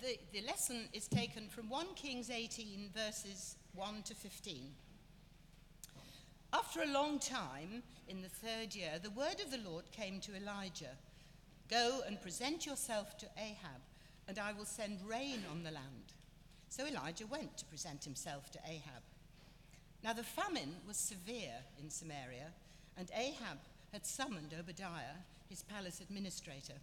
the, the lesson is taken from 1 Kings 18, verses 1 to 15. After a long time, in the third year, the word of the Lord came to Elijah Go and present yourself to Ahab, and I will send rain on the land. So Elijah went to present himself to Ahab. Now the famine was severe in Samaria, and Ahab had summoned Obadiah, his palace administrator.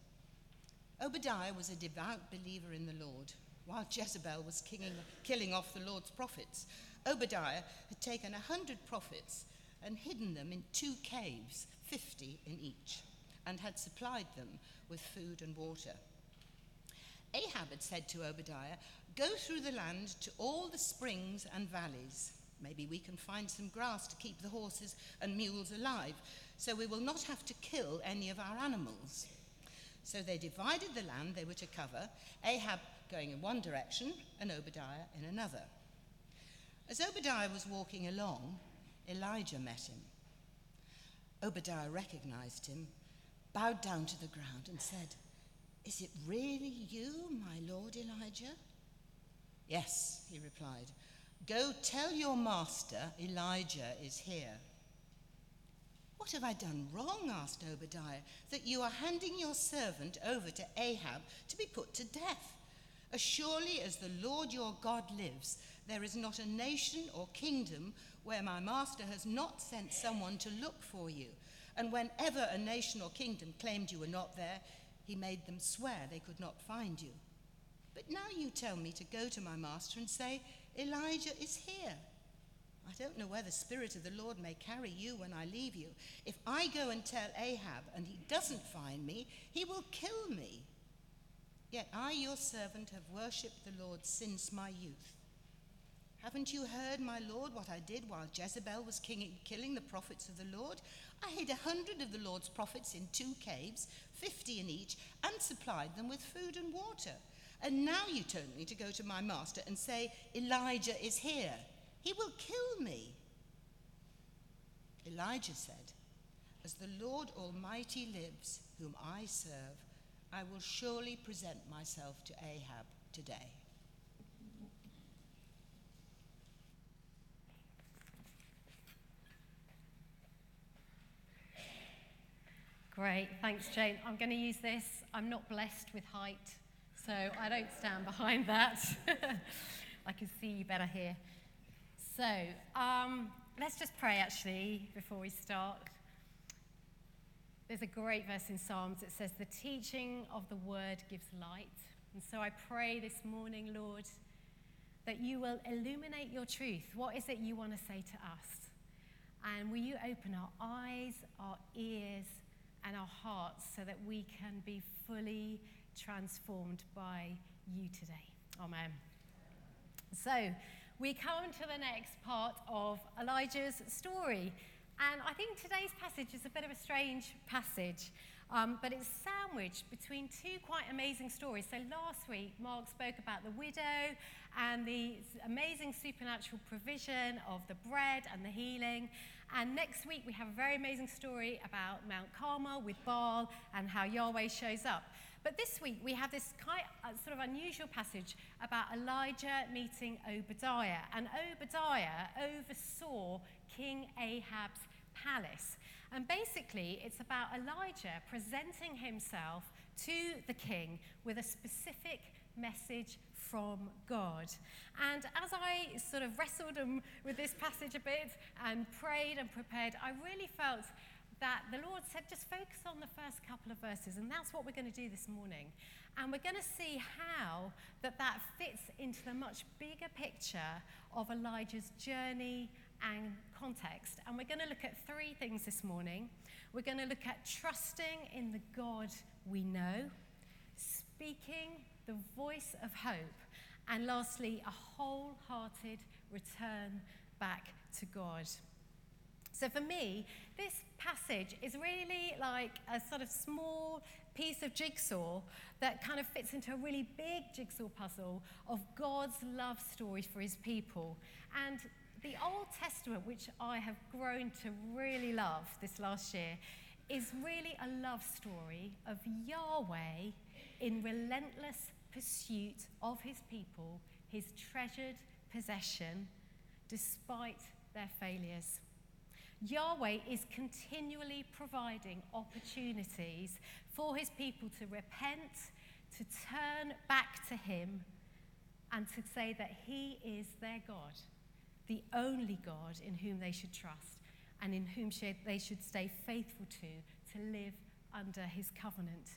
Obadiah was a devout believer in the Lord. While Jezebel was kinging, killing off the Lord's prophets, Obadiah had taken a hundred prophets and hidden them in two caves, fifty in each, and had supplied them with food and water. Ahab had said to Obadiah, Go through the land to all the springs and valleys. Maybe we can find some grass to keep the horses and mules alive, so we will not have to kill any of our animals. So they divided the land they were to cover, Ahab going in one direction and Obadiah in another. As Obadiah was walking along, Elijah met him. Obadiah recognized him, bowed down to the ground, and said, Is it really you, my lord Elijah? Yes, he replied. Go tell your master Elijah is here. What have I done wrong? asked Obadiah, that you are handing your servant over to Ahab to be put to death. As surely as the Lord your God lives, there is not a nation or kingdom where my master has not sent someone to look for you. And whenever a nation or kingdom claimed you were not there, he made them swear they could not find you. But now you tell me to go to my master and say, Elijah is here. I don't know where the Spirit of the Lord may carry you when I leave you. If I go and tell Ahab and he doesn't find me, he will kill me. Yet I, your servant, have worshipped the Lord since my youth. Haven't you heard, my Lord, what I did while Jezebel was king- killing the prophets of the Lord? I hid a hundred of the Lord's prophets in two caves, fifty in each, and supplied them with food and water. And now you tell me to go to my master and say, Elijah is here. He will kill me. Elijah said, As the Lord Almighty lives, whom I serve, I will surely present myself to Ahab today. Great, thanks, Jane. I'm going to use this. I'm not blessed with height, so I don't stand behind that. I can see you better here. So um, let's just pray actually before we start. There's a great verse in Psalms that says, The teaching of the word gives light. And so I pray this morning, Lord, that you will illuminate your truth. What is it you want to say to us? And will you open our eyes, our ears, and our hearts so that we can be fully transformed by you today? Amen. So, we come to the next part of Elijah's story. And I think today's passage is a bit of a strange passage, um, but it's sandwiched between two quite amazing stories. So last week, Mark spoke about the widow and the amazing supernatural provision of the bread and the healing. And next week, we have a very amazing story about Mount Carmel with Baal and how Yahweh shows up. But this week we have this kind uh, sort of unusual passage about Elijah meeting Obadiah. And Obadiah oversaw King Ahab's palace. And basically, it's about Elijah presenting himself to the king with a specific message from God. And as I sort of wrestled with this passage a bit and prayed and prepared, I really felt that the Lord said, just focus on the first couple of verses. And that's what we're going to do this morning. And we're going to see how that, that fits into the much bigger picture of Elijah's journey and context. And we're going to look at three things this morning. We're going to look at trusting in the God we know, speaking the voice of hope, and lastly, a wholehearted return back to God. So for me, this passage is really like a sort of small piece of jigsaw that kind of fits into a really big jigsaw puzzle of God's love story for his people. And the Old Testament, which I have grown to really love this last year, is really a love story of Yahweh in relentless pursuit of his people, his treasured possession, despite their failures. Yahweh is continually providing opportunities for his people to repent, to turn back to him, and to say that he is their God, the only God in whom they should trust and in whom they should stay faithful to, to live under his covenant.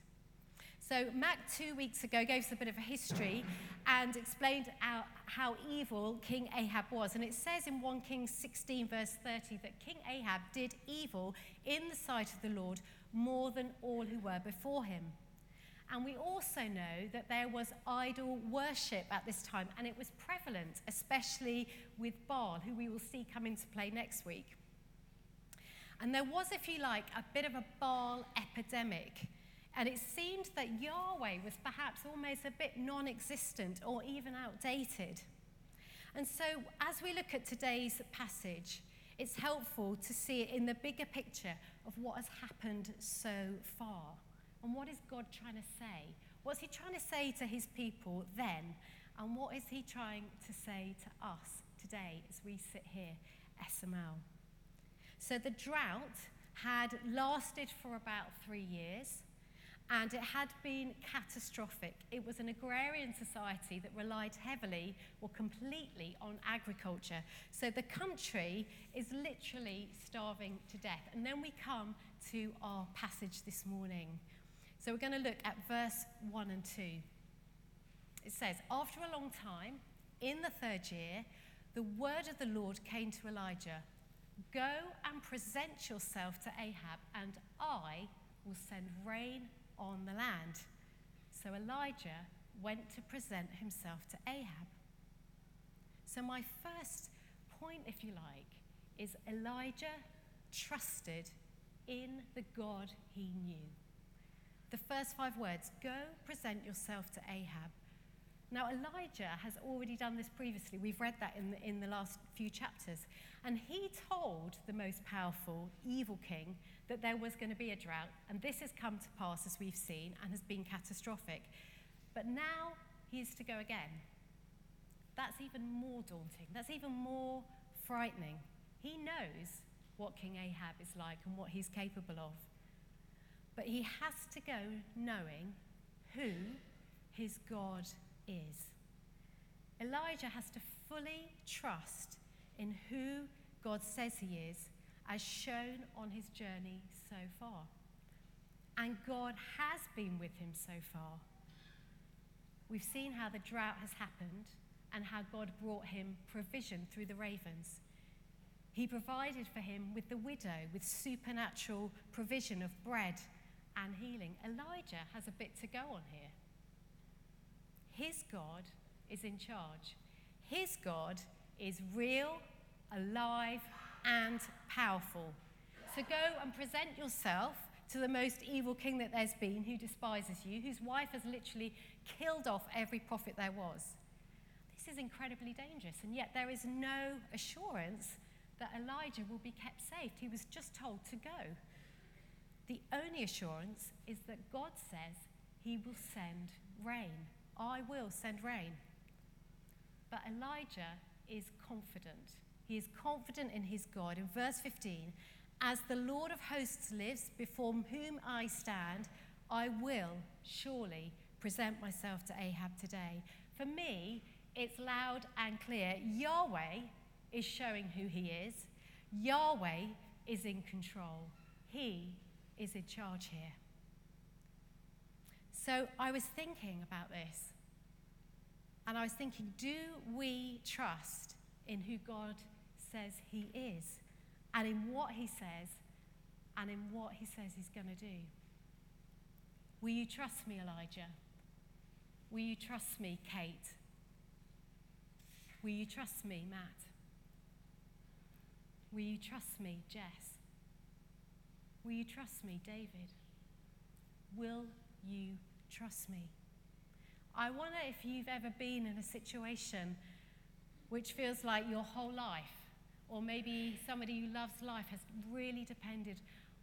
So, Mac, two weeks ago, gave us a bit of a history and explained how, evil King Ahab was. And it says in 1 Kings 16, verse 30, that King Ahab did evil in the sight of the Lord more than all who were before him. And we also know that there was idol worship at this time, and it was prevalent, especially with Baal, who we will see come into play next week. And there was, if you like, a bit of a Baal epidemic and it seemed that Yahweh was perhaps almost a bit non existent or even outdated. And so, as we look at today's passage, it's helpful to see it in the bigger picture of what has happened so far. And what is God trying to say? What's He trying to say to His people then? And what is He trying to say to us today as we sit here, SML? So, the drought had lasted for about three years and it had been catastrophic. It was an agrarian society that relied heavily or completely on agriculture. So the country is literally starving to death. And then we come to our passage this morning. So we're going to look at verse 1 and 2. It says, After a long time, in the third year, the word of the Lord came to Elijah Go and present yourself to Ahab, and I will send rain on the land. So Elijah went to present himself to Ahab. So, my first point, if you like, is Elijah trusted in the God he knew. The first five words go present yourself to Ahab. Now, Elijah has already done this previously. We've read that in the, in the last few chapters. And he told the most powerful, evil king that there was going to be a drought, and this has come to pass, as we've seen, and has been catastrophic. But now he is to go again. That's even more daunting. That's even more frightening. He knows what King Ahab is like and what he's capable of. But he has to go knowing who his God is. Elijah has to fully trust in who God says he is as shown on his journey so far. And God has been with him so far. We've seen how the drought has happened and how God brought him provision through the ravens. He provided for him with the widow, with supernatural provision of bread and healing. Elijah has a bit to go on here. His God is in charge. His God is real, alive, and powerful. So go and present yourself to the most evil king that there's been, who despises you, whose wife has literally killed off every prophet there was. This is incredibly dangerous, and yet there is no assurance that Elijah will be kept safe. He was just told to go. The only assurance is that God says he will send rain. I will send rain. But Elijah is confident he is confident in his God. In verse 15, as the Lord of hosts lives, before whom I stand, I will surely present myself to Ahab today. For me, it's loud and clear. Yahweh is showing who he is, Yahweh is in control. He is in charge here. So I was thinking about this, and I was thinking do we trust in who God says he is, and in what he says, and in what he says he's going to do. Will you trust me, Elijah? Will you trust me, Kate? Will you trust me, Matt? Will you trust me, Jess? Will you trust me, David? Will you trust me? I wonder if you've ever been in a situation which feels like your whole life or maybe somebody who loves life has really depended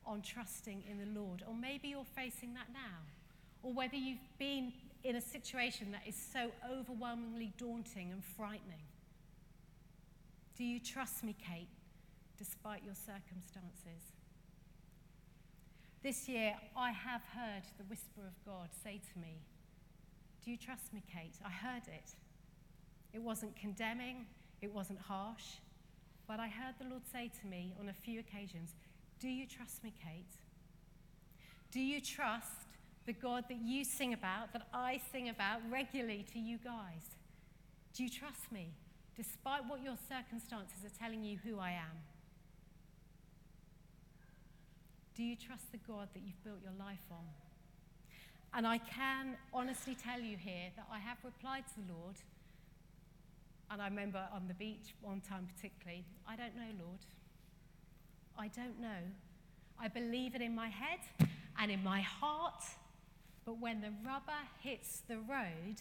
on trusting in the Lord. Or maybe you're facing that now. or whether you've been in a situation that is so overwhelmingly daunting and frightening. Do you trust me, Kate, despite your circumstances? This year, I have heard the whisper of God say to me, Do you trust me, Kate? I heard it. It wasn't condemning, it wasn't harsh, but I heard the Lord say to me on a few occasions, Do you trust me, Kate? Do you trust the God that you sing about, that I sing about regularly to you guys? Do you trust me, despite what your circumstances are telling you who I am? Do you trust the God that you've built your life on? And I can honestly tell you here that I have replied to the Lord, and I remember on the beach one time particularly, I don't know, Lord. I don't know. I believe it in my head and in my heart, but when the rubber hits the road,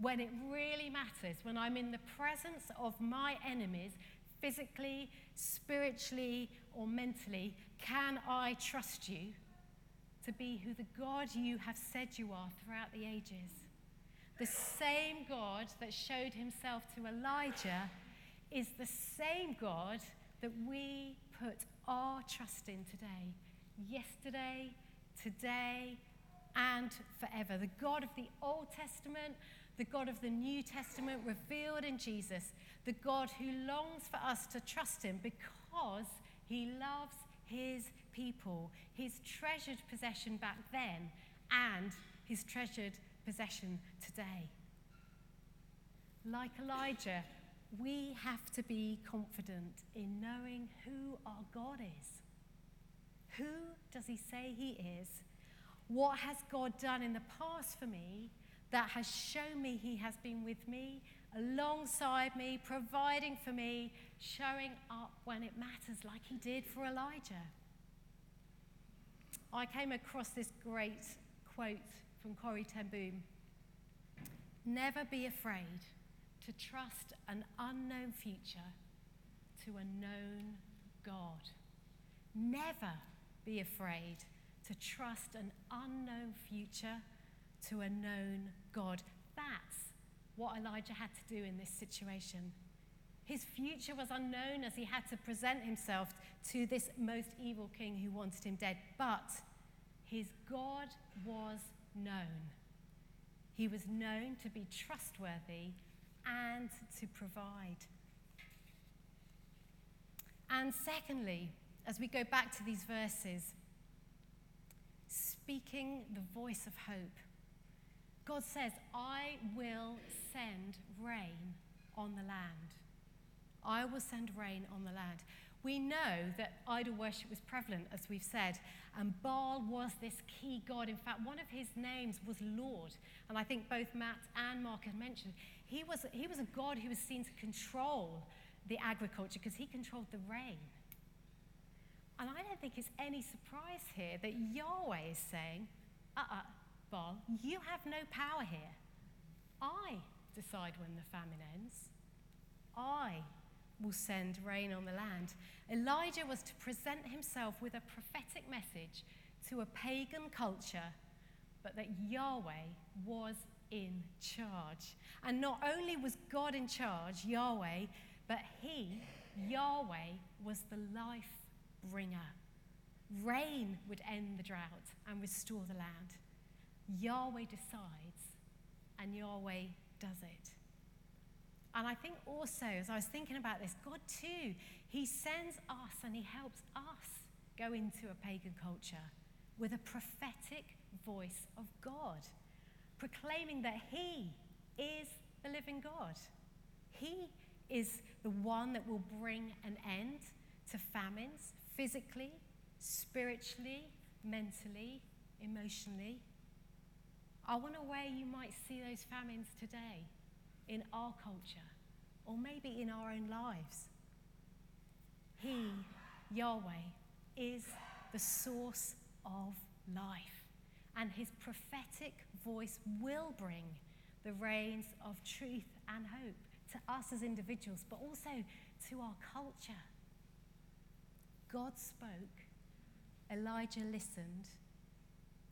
when it really matters, when I'm in the presence of my enemies, physically, spiritually, or mentally, can I trust you to be who the God you have said you are throughout the ages? The same God that showed himself to Elijah is the same God that we put our trust in today, yesterday, today, and forever. The God of the Old Testament, the God of the New Testament revealed in Jesus, the God who longs for us to trust him because he loves his people, his treasured possession back then, and his treasured possession today. Like Elijah, we have to be confident in knowing who our God is. Who does he say he is? What has God done in the past for me that has shown me he has been with me, alongside me, providing for me, showing up when it matters, like he did for Elijah? I came across this great quote from Corrie ten Boom Never be afraid to trust an unknown future to a known God. Never be afraid to trust an unknown future to a known God. That's what Elijah had to do in this situation. His future was unknown as he had to present himself to this most evil king who wanted him dead. But his God was known. He was known to be trustworthy and to provide. And secondly, as we go back to these verses, speaking the voice of hope. God says, I will send rain on the land. I will send rain on the land. We know that idol worship was prevalent, as we've said, and Baal was this key god. In fact, one of his names was Lord, and I think both Matt and Mark have mentioned he was, he was a god who was seen to control the agriculture because he controlled the rain. And I don't think it's any surprise here that Yahweh is saying, uh uh-uh, uh, You have no power here. I decide when the famine ends. I will send rain on the land. Elijah was to present himself with a prophetic message to a pagan culture, but that Yahweh was in charge. And not only was God in charge, Yahweh, but he, Yahweh, was the life bringer. Rain would end the drought and restore the land. Yahweh decides, and Yahweh does it. And I think also, as I was thinking about this, God too, He sends us and He helps us go into a pagan culture with a prophetic voice of God, proclaiming that He is the living God. He is the one that will bring an end to famines, physically, spiritually, mentally, emotionally. I wonder where you might see those famines today in our culture or maybe in our own lives. He, Yahweh, is the source of life, and his prophetic voice will bring the rains of truth and hope to us as individuals, but also to our culture. God spoke, Elijah listened,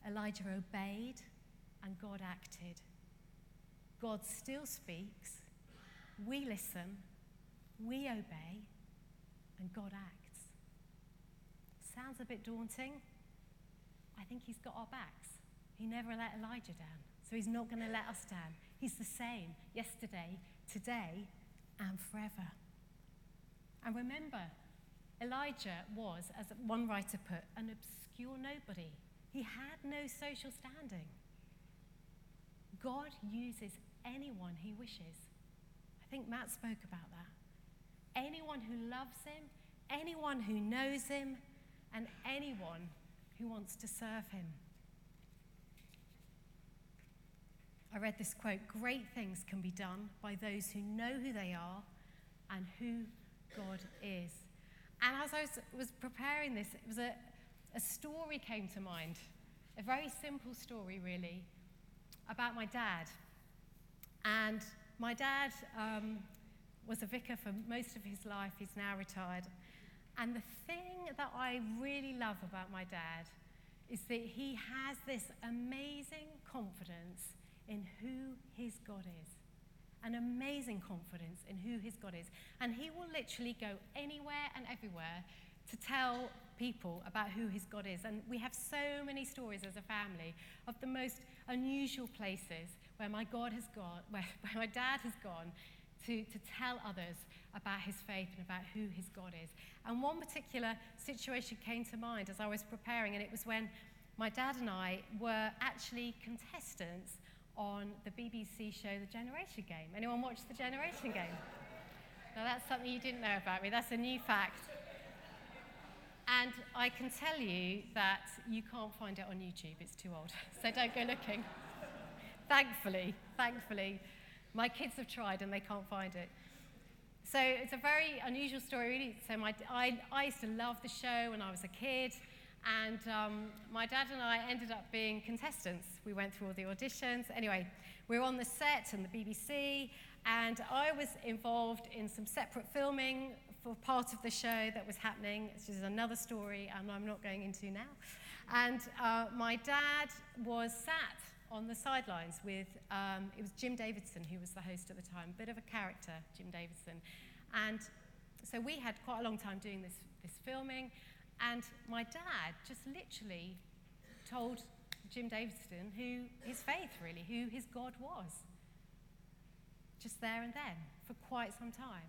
Elijah obeyed, and God acted. God still speaks, we listen, we obey, and God acts. Sounds a bit daunting. I think He's got our backs. He never let Elijah down, so He's not going to let us down. He's the same yesterday, today, and forever. And remember, Elijah was, as one writer put, an obscure nobody. He had no social standing. God uses anyone he wishes. I think Matt spoke about that. Anyone who loves him, anyone who knows him, and anyone who wants to serve him. I read this quote Great things can be done by those who know who they are and who God is. And as I was, was preparing this, it was a, a story came to mind, a very simple story, really, about my dad. And my dad um, was a vicar for most of his life, he's now retired. And the thing that I really love about my dad is that he has this amazing confidence in who his God is. An amazing confidence in who his God is. And he will literally go anywhere and everywhere to tell people about who his God is. And we have so many stories as a family of the most unusual places where my God has gone, where, where my dad has gone to, to tell others about his faith and about who his God is. And one particular situation came to mind as I was preparing, and it was when my dad and I were actually contestants on the BBC show The Generation Game. Anyone watch The Generation Game? Now, that's something you didn't know about me. That's a new fact. And I can tell you that you can't find it on YouTube, it's too old. So don't go looking. thankfully, thankfully. My kids have tried and they can't find it. So it's a very unusual story, really. So my, I, I used to love the show when I was a kid. And um, my dad and I ended up being contestants. We went through all the auditions. Anyway, we were on the set and the BBC, and I was involved in some separate filming for part of the show that was happening, which is another story, and I'm not going into now. And uh, my dad was sat on the sidelines with, um, it was Jim Davidson who was the host at the time, bit of a character, Jim Davidson. And so we had quite a long time doing this, this filming. And my dad just literally told Jim Davidson who his faith really, who his God was. Just there and then, for quite some time.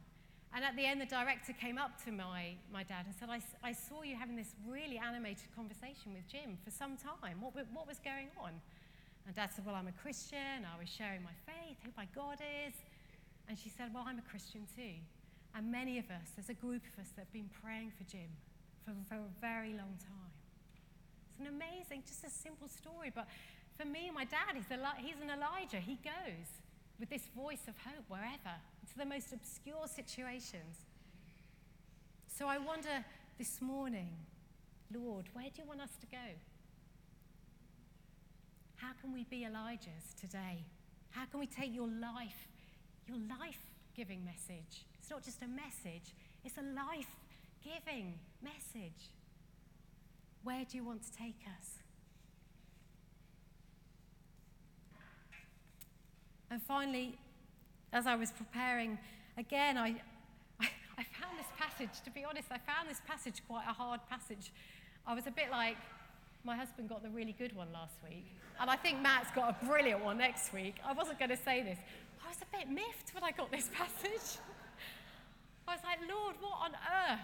And at the end, the director came up to my, my dad and said, I, I saw you having this really animated conversation with Jim for some time. What, what was going on? And dad said, Well, I'm a Christian. I was sharing my faith, who my God is. And she said, Well, I'm a Christian too. And many of us, there's a group of us that have been praying for Jim for, for a very long time. It's an amazing, just a simple story. But for me, my dad, he's, a, he's an Elijah. He goes with this voice of hope wherever, into the most obscure situations. So I wonder this morning, Lord, where do you want us to go? How can we be Elijahs today? How can we take your life, your life giving message? It's not just a message, it's a life giving message. Where do you want to take us? And finally, as I was preparing, again, I, I, I, found this passage, to be honest, I found this passage quite a hard passage. I was a bit like, my husband got the really good one last week, and I think Matt's got a brilliant one next week. I wasn't going to say this. I was a bit miffed when I got this passage. I was like, Lord, what on earth?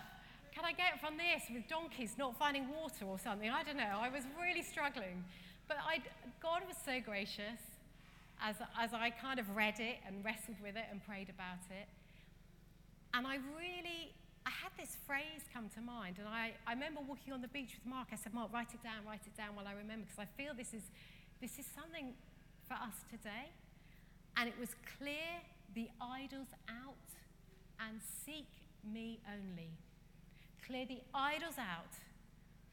can I get from this with donkeys not finding water or something? I don't know. I was really struggling. But I, God was so gracious as, as I kind of read it and wrestled with it and prayed about it. And I really, I had this phrase come to mind. And I, I remember walking on the beach with Mark. I said, Mark, write it down, write it down while I remember, because I feel this is, this is something for us today. And it was clear the idols out and seek me only clear the idols out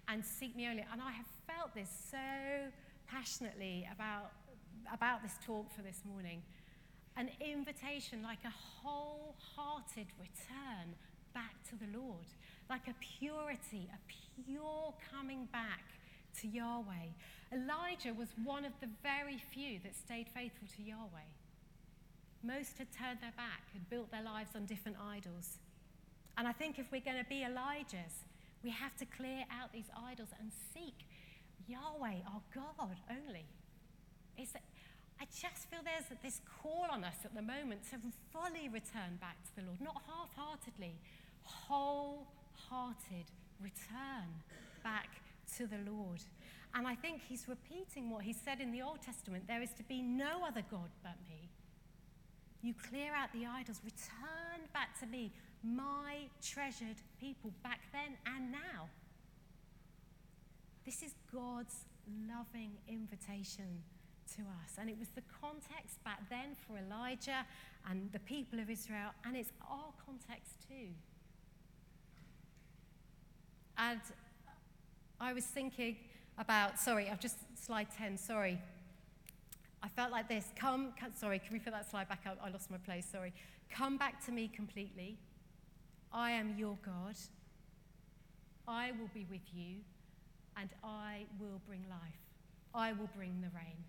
and seek me only. And I have felt this so passionately about, about this talk for this morning. An invitation, like a wholehearted return back to the Lord, like a purity, a pure coming back to Yahweh. Elijah was one of the very few that stayed faithful to Yahweh. Most had turned their back, had built their lives on different idols. And I think if we're going to be Elijahs, we have to clear out these idols and seek Yahweh, our God, only. It's, I just feel there's this call on us at the moment to fully return back to the Lord, not half heartedly, wholehearted return back to the Lord. And I think he's repeating what he said in the Old Testament there is to be no other God but me. You clear out the idols, return back to me, my treasured people, back then and now. This is God's loving invitation to us. And it was the context back then for Elijah and the people of Israel, and it's our context too. And I was thinking about, sorry, I've just, slide 10, sorry. I felt like this. Come, come, sorry, can we put that slide back up? I lost my place, sorry. Come back to me completely. I am your God. I will be with you, and I will bring life. I will bring the rain.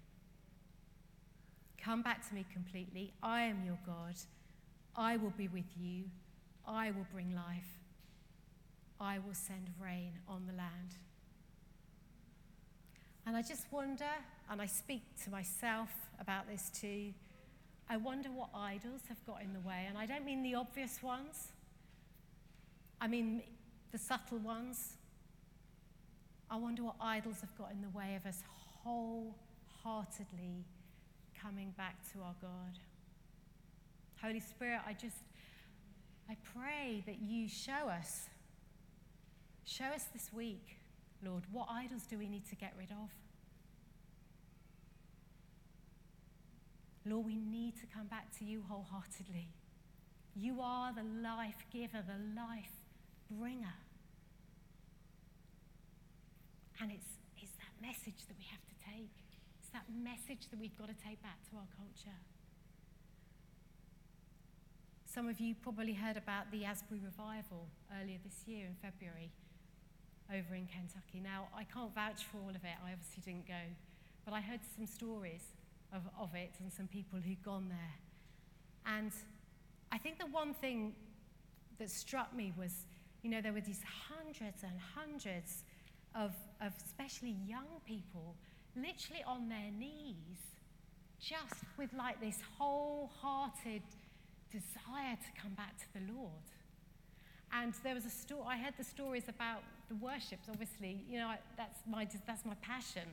Come back to me completely. I am your God. I will be with you. I will bring life. I will send rain on the land. And I just wonder, and I speak to myself about this too, I wonder what idols have got in the way. And I don't mean the obvious ones, I mean the subtle ones. I wonder what idols have got in the way of us wholeheartedly coming back to our God. Holy Spirit, I just, I pray that you show us, show us this week, Lord, what idols do we need to get rid of? Lord, we need to come back to you wholeheartedly. You are the life giver, the life bringer. And it's, it's that message that we have to take. That message that we've got to take back to our culture. Some of you probably heard about the Asbury Revival earlier this year in February over in Kentucky. Now, I can't vouch for all of it, I obviously didn't go, but I heard some stories of, of it and some people who'd gone there. And I think the one thing that struck me was, you know, there were these hundreds and hundreds of, of especially young people literally on their knees, just with like this wholehearted desire to come back to the Lord. And there was a story, I heard the stories about the worships, obviously, you know, that's my, that's my passion.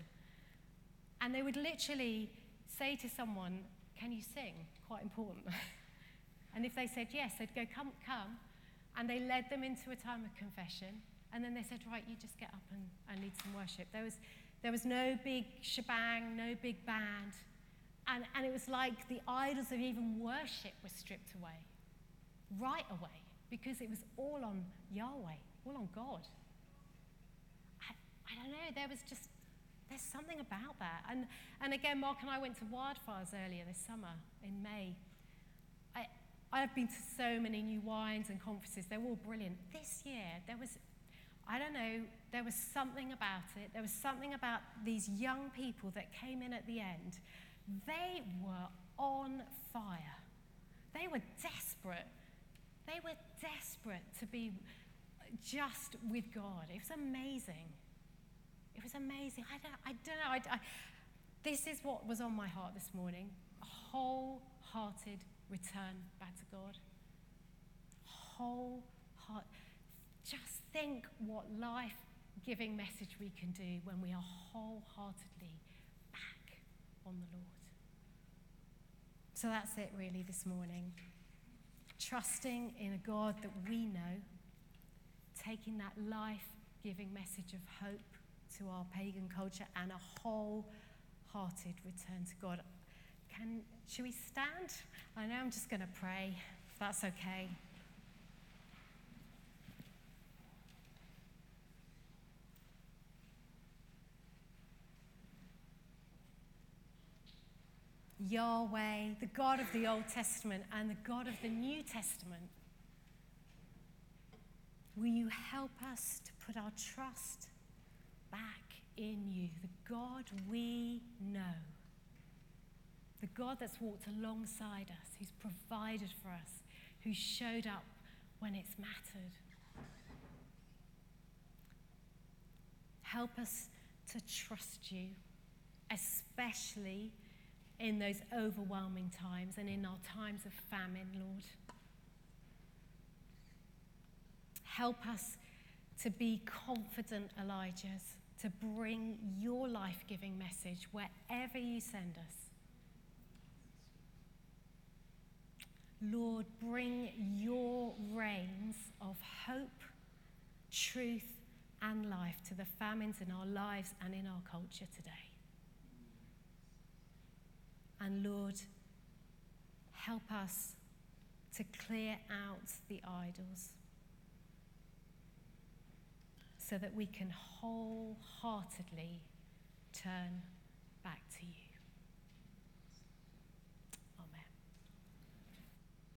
And they would literally say to someone, Can you sing? Quite important. and if they said yes, they'd go, Come, come. And they led them into a time of confession. And then they said, Right, you just get up and, and lead some worship. There was, there was no big shebang, no big band. And, and it was like the idols of even worship were stripped away, right away, because it was all on Yahweh, all on God. I, I don't know, there was just there's something about that. And, and again, Mark and I went to Wildfires earlier this summer in May. I, I've been to so many new wines and conferences. They're all brilliant. This year, there was, I don't know, there was something about it. There was something about these young people that came in at the end. They were on fire. They were desperate. They were desperate to be just with God. It was amazing. It was amazing. I don't, I don't know. I, I, this is what was on my heart this morning a wholehearted return back to God. Whole heart. Just think what life giving message we can do when we are wholeheartedly back on the Lord. So that's it, really, this morning. Trusting in a God that we know, taking that life giving message of hope to our pagan culture and a wholehearted return to God. Can, should we stand? I know I'm just going to pray, that's okay. Yahweh, the God of the Old Testament and the God of the New Testament, will you help us to put our trust back in you, the God we know, the God that's walked alongside us, who's provided for us, who showed up when it's mattered. Help us to trust you, especially in those overwhelming times and in our times of famine, Lord. Help us to be confident Elijahs, to bring your life giving message wherever you send us. Lord, bring your rains of hope, truth, and life to the famines in our lives and in our culture today. And Lord, help us to clear out the idols so that we can wholeheartedly turn back to you.